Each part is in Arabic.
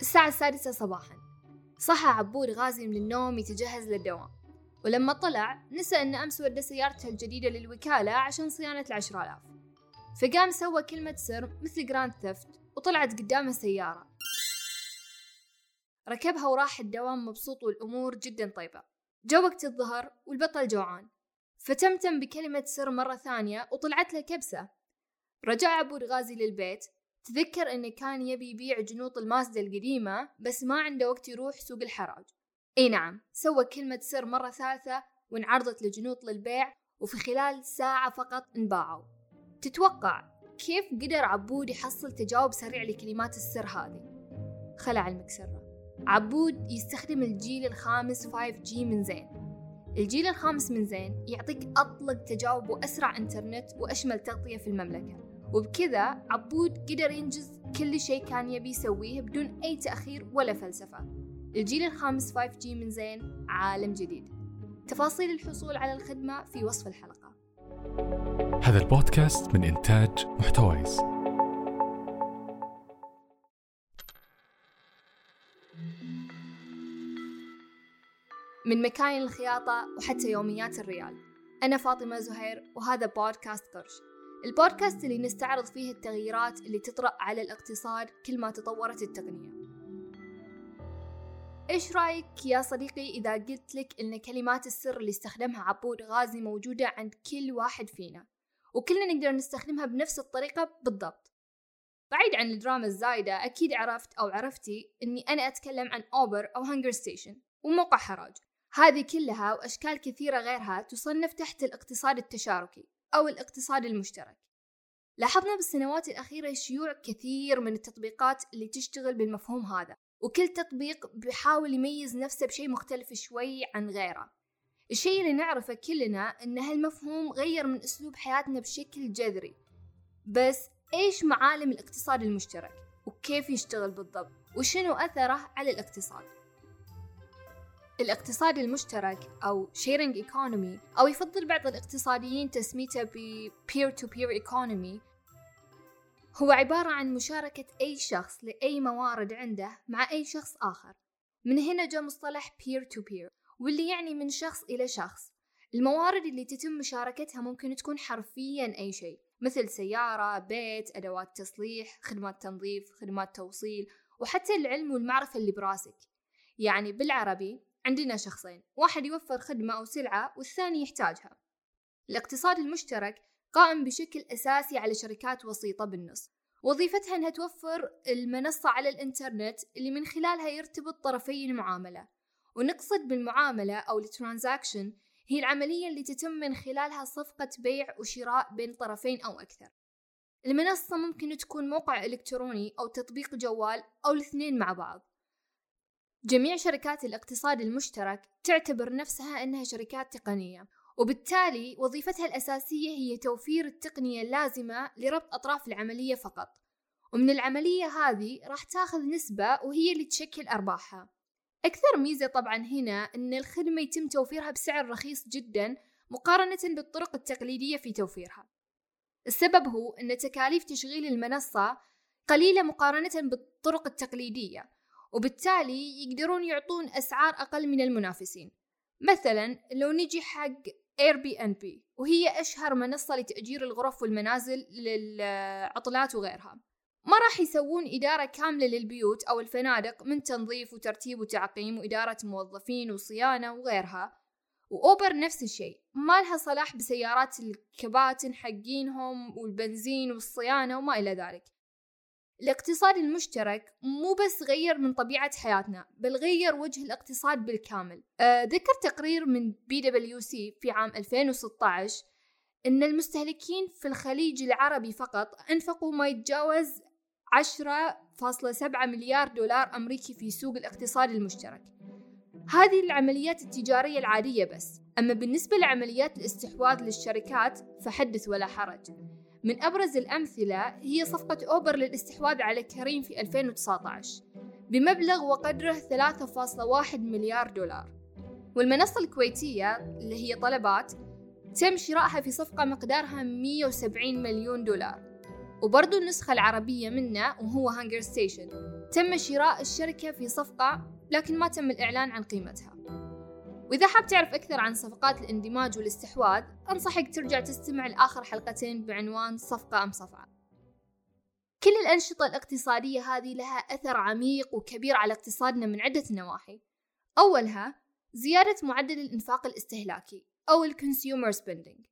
الساعة السادسة صباحا. صحى عبود غازي من النوم يتجهز للدوام. ولما طلع نسى أن أمس ودى سيارته الجديدة للوكالة عشان صيانة العشرة آلاف. فقام سوى كلمة سر مثل Grand Theft وطلعت قدامه سيارة. ركبها وراح الدوام مبسوط والأمور جدا طيبة. جا وقت الظهر والبطل جوعان. فتمتم بكلمة سر مرة ثانية وطلعت له كبسة. رجع عبود غازي للبيت تذكر انه كان يبي يبيع جنوط المازدا القديمة بس ما عنده وقت يروح سوق الحراج. إي نعم سوى كلمة سر مرة ثالثة وانعرضت لجنوط للبيع وفي خلال ساعة فقط انباعوا. تتوقع كيف قدر عبود يحصل تجاوب سريع لكلمات السر هذه؟ خلع المكسرة عبود يستخدم الجيل الخامس 5G من زين. الجيل الخامس من زين يعطيك أطلق تجاوب وأسرع إنترنت وأشمل تغطية في المملكة. وبكذا عبود قدر ينجز كل شيء كان يبي يسويه بدون أي تأخير ولا فلسفة. الجيل الخامس 5G من زين عالم جديد. تفاصيل الحصول على الخدمة في وصف الحلقة. هذا البودكاست من إنتاج محتويس. من مكاين الخياطة وحتى يوميات الريال. أنا فاطمة زهير وهذا بودكاست قرش. البودكاست اللي نستعرض فيه التغييرات اللي تطرأ على الاقتصاد كل ما تطورت التقنية. إيش رأيك يا صديقي إذا قلت لك إن كلمات السر اللي استخدمها عبود غازي موجودة عند كل واحد فينا؟ وكلنا نقدر نستخدمها بنفس الطريقة بالضبط. بعيد عن الدراما الزايدة أكيد عرفت أو عرفتي إني أنا أتكلم عن أوبر أو HungerStation وموقع حراج. هذه كلها وأشكال كثيرة غيرها تصنف تحت الاقتصاد التشاركي. أو الاقتصاد المشترك. لاحظنا بالسنوات الأخيرة شيوع كثير من التطبيقات اللي تشتغل بالمفهوم هذا وكل تطبيق بيحاول يميز نفسه بشيء مختلف شوي عن غيره. الشيء اللي نعرفه كلنا إن هالمفهوم غير من أسلوب حياتنا بشكل جذري. بس إيش معالم الاقتصاد المشترك؟ وكيف يشتغل بالضبط؟ وشنو أثره على الاقتصاد؟ الاقتصاد المشترك أو sharing economy أو يفضل بعض الاقتصاديين تسميته ب peer to peer economy. هو عبارة عن مشاركة أي شخص لأي موارد عنده مع أي شخص آخر. من هنا جاء مصطلح peer to peer واللي يعني من شخص إلى شخص. الموارد اللي تتم مشاركتها ممكن تكون حرفيا أي شيء مثل سيارة، بيت، أدوات تصليح، خدمات تنظيف، خدمات توصيل وحتى العلم والمعرفة اللي براسك. يعني بالعربي عندنا شخصين واحد يوفر خدمة أو سلعة والثاني يحتاجها. الاقتصاد المشترك قائم بشكل أساسي على شركات وسيطة بالنص. وظيفتها أنها توفر المنصة على الإنترنت اللي من خلالها يرتبط طرفي المعاملة. ونقصد بالمعاملة أو الترانزاكشن هي العملية اللي تتم من خلالها صفقة بيع وشراء بين طرفين أو أكثر. المنصة ممكن تكون موقع إلكتروني أو تطبيق جوال أو الاثنين مع بعض. جميع شركات الاقتصاد المشترك تعتبر نفسها أنها شركات تقنية وبالتالي وظيفتها الأساسية هي توفير التقنية اللازمة لربط أطراف العملية فقط. ومن العملية هذه راح تاخذ نسبة وهي اللي تشكل أرباحها. أكثر ميزة طبعا هنا أن الخدمة يتم توفيرها بسعر رخيص جدا مقارنة بالطرق التقليدية في توفيرها. السبب هو أن تكاليف تشغيل المنصة قليلة مقارنة بالطرق التقليدية وبالتالي يقدرون يعطون أسعار أقل من المنافسين. مثلا لو نجي حق اير بي ان بي وهي أشهر منصة لتأجير الغرف والمنازل للعطلات وغيرها. ما راح يسوون إدارة كاملة للبيوت أو الفنادق من تنظيف وترتيب وتعقيم وإدارة موظفين وصيانة وغيرها. وأوبر نفس الشيء ما لها صلاح بسيارات الكباتن حقينهم والبنزين والصيانة وما إلى ذلك. الاقتصاد المشترك مو بس غير من طبيعة حياتنا بل غير وجه الاقتصاد بالكامل. أه ذكر تقرير من بي دبليو سي في عام 2016 أن المستهلكين في الخليج العربي فقط أنفقوا ما يتجاوز 10.7 مليار دولار أمريكي في سوق الاقتصاد المشترك. هذه العمليات التجارية العادية بس أما بالنسبة لعمليات الاستحواذ للشركات فحدث ولا حرج. من أبرز الأمثلة هي صفقة أوبر للاستحواذ على كريم في 2019 بمبلغ وقدره 3.1 مليار دولار. والمنصة الكويتية اللي هي طلبات تم شرائها في صفقة مقدارها 170 مليون دولار. وبرضو النسخة العربية منه وهو HungerStation تم شراء الشركة في صفقة لكن ما تم الإعلان عن قيمتها. وإذا حاب تعرف أكثر عن صفقات الاندماج والاستحواذ أنصحك ترجع تستمع لآخر حلقتين بعنوان صفقة أم صفعة كل الأنشطة الاقتصادية هذه لها أثر عميق وكبير على اقتصادنا من عدة نواحي. أولها زيادة معدل الإنفاق الاستهلاكي أو ال consumer spending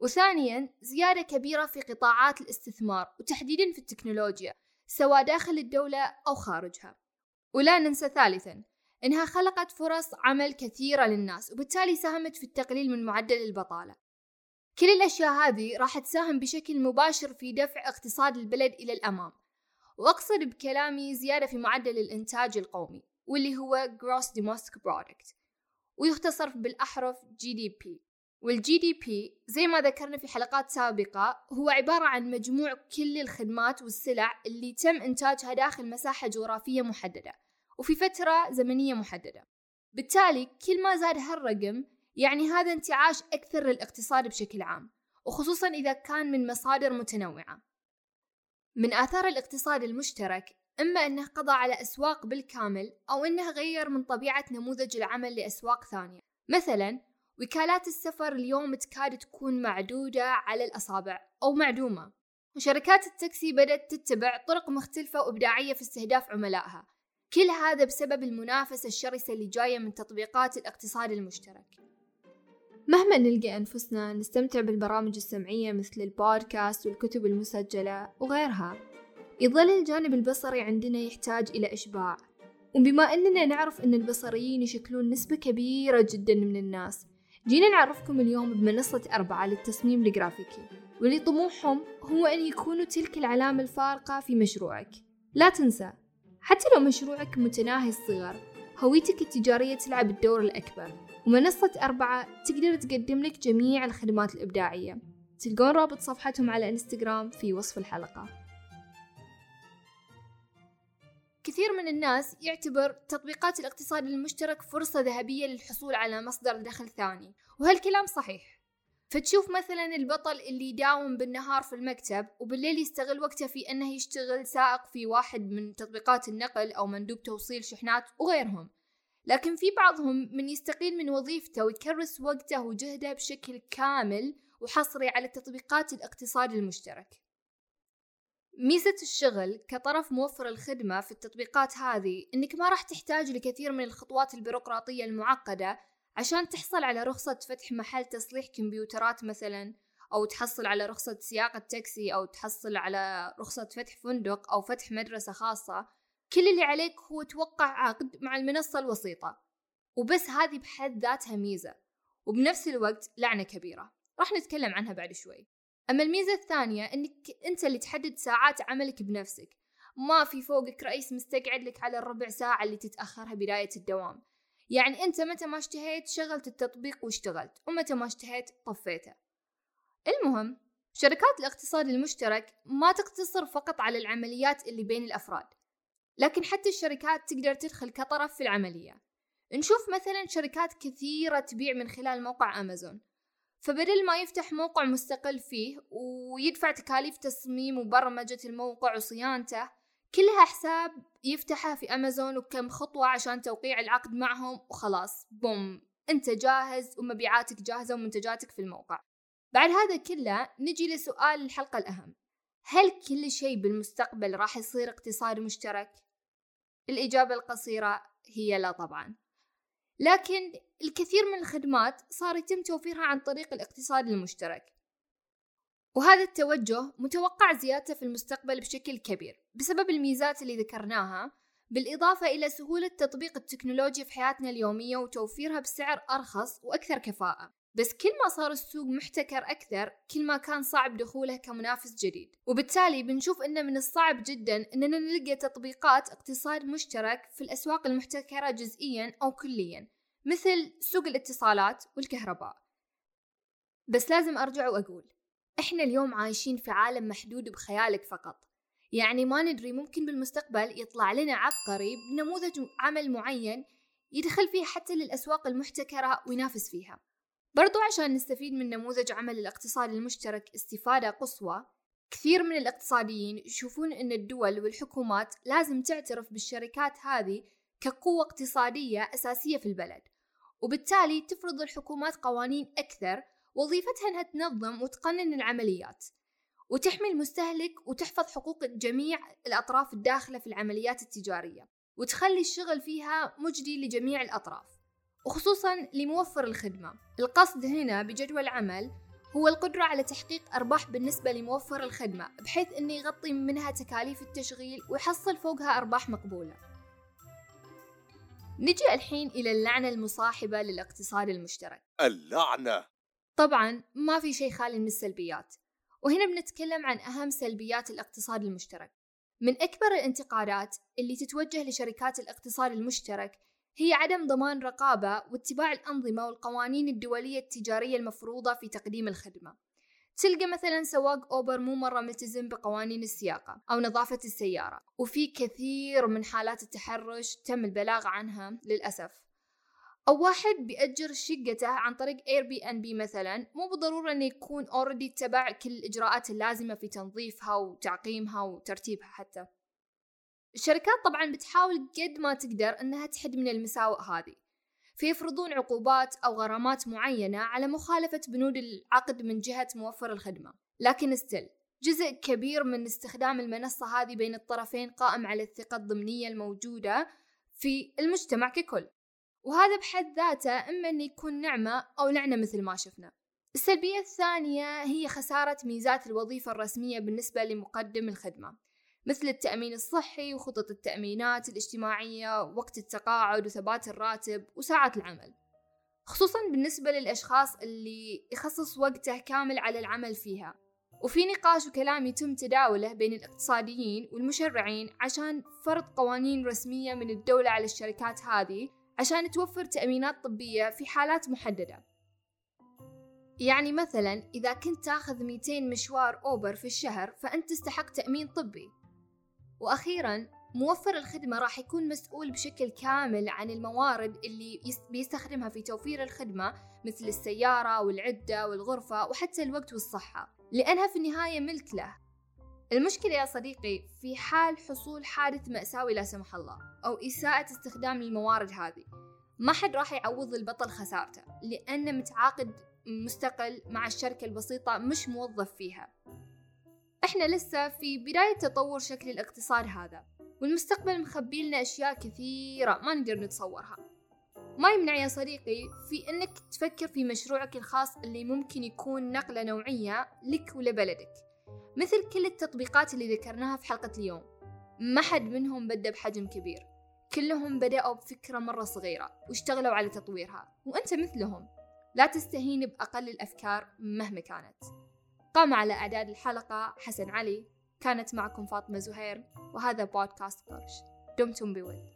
وثانيا زيادة كبيرة في قطاعات الاستثمار وتحديدا في التكنولوجيا سواء داخل الدولة أو خارجها. ولا ننسى ثالثا إنها خلقت فرص عمل كثيرة للناس وبالتالي ساهمت في التقليل من معدل البطالة. كل الأشياء هذه راح تساهم بشكل مباشر في دفع اقتصاد البلد إلى الأمام. وأقصد بكلامي زيادة في معدل الإنتاج القومي واللي هو Gross Domestic Product ويختصر بالأحرف GDP والجي دي بي زي ما ذكرنا في حلقات سابقة هو عبارة عن مجموع كل الخدمات والسلع اللي تم إنتاجها داخل مساحة جغرافية محددة. وفي فترة زمنية محددة. بالتالي كل ما زاد هالرقم يعني هذا انتعاش أكثر للاقتصاد بشكل عام وخصوصا إذا كان من مصادر متنوعة. من آثار الاقتصاد المشترك إما أنه قضى على أسواق بالكامل أو أنه غير من طبيعة نموذج العمل لأسواق ثانية. مثلا وكالات السفر اليوم تكاد تكون معدودة على الأصابع أو معدومة. وشركات التاكسي بدأت تتبع طرق مختلفة وإبداعية في استهداف عملائها. كل هذا بسبب المنافسة الشرسة اللي جاية من تطبيقات الاقتصاد المشترك. مهما نلقى أنفسنا نستمتع بالبرامج السمعية مثل البودكاست والكتب المسجلة وغيرها. يظل الجانب البصري عندنا يحتاج إلى إشباع. وبما أننا نعرف أن البصريين يشكلون نسبة كبيرة جدا من الناس جينا نعرفكم اليوم بمنصة أربعة للتصميم الجرافيكي. واللي طموحهم هو أن يكونوا تلك العلامة الفارقة في مشروعك. لا تنسى حتى لو مشروعك متناهي الصغر هويتك التجارية تلعب الدور الأكبر ومنصة أربعة تقدر تقدم لك جميع الخدمات الإبداعية. تلقون رابط صفحتهم على إنستغرام في وصف الحلقة. كثير من الناس يعتبر تطبيقات الاقتصاد المشترك فرصة ذهبية للحصول على مصدر دخل ثاني وهالكلام صحيح. فتشوف مثلا البطل اللي يداوم بالنهار في المكتب وبالليل يستغل وقته في إنه يشتغل سائق في واحد من تطبيقات النقل أو مندوب توصيل شحنات وغيرهم. لكن في بعضهم من يستقيل من وظيفته ويكرس وقته وجهده بشكل كامل وحصري على تطبيقات الاقتصاد المشترك. ميزة الشغل كطرف موفر الخدمة في التطبيقات هذه إنك ما راح تحتاج لكثير من الخطوات البيروقراطية المعقدة عشان تحصل على رخصة فتح محل تصليح كمبيوترات مثلا أو تحصل على رخصة سياقة تاكسي أو تحصل على رخصة فتح فندق أو فتح مدرسة خاصة كل اللي عليك هو توقع عقد مع المنصة الوسيطة. وبس هذه بحد ذاتها ميزة. وبنفس الوقت لعنة كبيرة. راح نتكلم عنها بعد شوي. أما الميزة الثانية أنك أنت اللي تحدد ساعات عملك بنفسك. ما في فوقك رئيس مستقعد لك على الربع ساعة اللي تتأخرها بداية الدوام. يعني أنت متى ما اشتهيت شغلت التطبيق واشتغلت ومتى ما اشتهيت طفيته. المهم شركات الاقتصاد المشترك ما تقتصر فقط على العمليات اللي بين الأفراد لكن حتى الشركات تقدر تدخل كطرف في العملية. نشوف مثلا شركات كثيرة تبيع من خلال موقع أمازون. فبدل ما يفتح موقع مستقل فيه ويدفع تكاليف تصميم وبرمجة الموقع وصيانته كلها حساب يفتحه في أمازون وكم خطوة عشان توقيع العقد معهم وخلاص بوم. أنت جاهز ومبيعاتك جاهزة ومنتجاتك في الموقع. بعد هذا كله نجي لسؤال الحلقة الأهم. هل كل شيء بالمستقبل راح يصير اقتصاد مشترك؟ الإجابة القصيرة هي لا طبعا. لكن الكثير من الخدمات صار يتم توفيرها عن طريق الاقتصاد المشترك. وهذا التوجه متوقع زيادته في المستقبل بشكل كبير بسبب الميزات اللي ذكرناها بالإضافة إلى سهولة تطبيق التكنولوجيا في حياتنا اليومية وتوفيرها بسعر أرخص وأكثر كفاءة. بس كل ما صار السوق محتكر أكثر كل ما كان صعب دخوله كمنافس جديد. وبالتالي بنشوف أنه من الصعب جدا أننا نلقى تطبيقات اقتصاد مشترك في الأسواق المحتكرة جزئيا أو كليا مثل سوق الاتصالات والكهرباء. بس لازم أرجع وأقول إحنا اليوم عايشين في عالم محدود بخيالك فقط. يعني ما ندري ممكن بالمستقبل يطلع لنا عبقري بنموذج عمل معين يدخل فيه حتى للأسواق المحتكرة وينافس فيها. برضو عشان نستفيد من نموذج عمل الاقتصاد المشترك استفادة قصوى كثير من الاقتصاديين يشوفون أن الدول والحكومات لازم تعترف بالشركات هذه كقوة اقتصادية أساسية في البلد وبالتالي تفرض الحكومات قوانين أكثر وظيفتها أنها تنظم وتقنن العمليات وتحمي المستهلك وتحفظ حقوق جميع الأطراف الداخلة في العمليات التجارية وتخلي الشغل فيها مجدي لجميع الأطراف وخصوصا لموفر الخدمة. القصد هنا بجدول العمل هو القدرة على تحقيق أرباح بالنسبة لموفر الخدمة بحيث أنه يغطي منها تكاليف التشغيل ويحصل فوقها أرباح مقبولة. نجي الحين إلى اللعنة المصاحبة للاقتصاد المشترك. اللعنة. طبعا ما في شيء خالي من السلبيات وهنا بنتكلم عن أهم سلبيات الاقتصاد المشترك. من أكبر الانتقادات اللي تتوجه لشركات الاقتصاد المشترك هي عدم ضمان رقابة واتباع الأنظمة والقوانين الدولية التجارية المفروضة في تقديم الخدمة. تلقى مثلا سواق أوبر مو مرة ملتزم بقوانين السياقة أو نظافة السيارة وفي كثير من حالات التحرش تم البلاغ عنها للأسف. أو واحد بيأجر شقته عن طريق Airbnb مثلا مو بالضرورة إنه يكون already اتبع كل الإجراءات اللازمة في تنظيفها وتعقيمها وترتيبها حتى. الشركات طبعا بتحاول قد ما تقدر إنها تحد من المساوئ هذه. فيفرضون عقوبات أو غرامات معينة على مخالفة بنود العقد من جهة موفر الخدمة. لكن still جزء كبير من استخدام المنصة هذه بين الطرفين قائم على الثقة الضمنية الموجودة في المجتمع ككل. وهذا بحد ذاته إما أن يكون نعمة أو لعنة مثل ما شفنا. السلبية الثانية هي خسارة ميزات الوظيفة الرسمية بالنسبة لمقدم الخدمة مثل التأمين الصحي وخطط التأمينات الاجتماعية وقت التقاعد وثبات الراتب وساعات العمل. خصوصا بالنسبة للأشخاص اللي يخصص وقته كامل على العمل فيها. وفي نقاش وكلام يتم تداوله بين الاقتصاديين والمشرعين عشان فرض قوانين رسمية من الدولة على الشركات هذه عشان توفر تأمينات طبية في حالات محددة. يعني مثلا إذا كنت تاخذ 200 مشوار أوبر في الشهر فأنت تستحق تأمين طبي. وأخيرا موفر الخدمة راح يكون مسؤول بشكل كامل عن الموارد اللي بيستخدمها في توفير الخدمة مثل السيارة والعدة والغرفة وحتى الوقت والصحة. لأنها في النهاية ملك له. المشكلة يا صديقي في حال حصول حادث مأساوي لا سمح الله أو إساءة استخدام الموارد هذه. ما حد راح يعوض البطل خسارته لأنه متعاقد مستقل مع الشركة البسيطة مش موظف فيها. إحنا لسه في بداية تطور شكل الاقتصاد هذا والمستقبل مخبي لنا أشياء كثيرة ما نقدر نتصورها. ما يمنع يا صديقي في أنك تفكر في مشروعك الخاص اللي ممكن يكون نقلة نوعية لك ولبلدك. مثل كل التطبيقات اللي ذكرناها في حلقة اليوم. ما حد منهم بدأ بحجم كبير. كلهم بدأوا بفكرة مرة صغيرة واشتغلوا على تطويرها. وأنت مثلهم. لا تستهين بأقل الأفكار مهما كانت. قام على إعداد الحلقة حسن علي. كانت معكم فاطمة زهير. وهذا بودكاست قرش دمتم بود.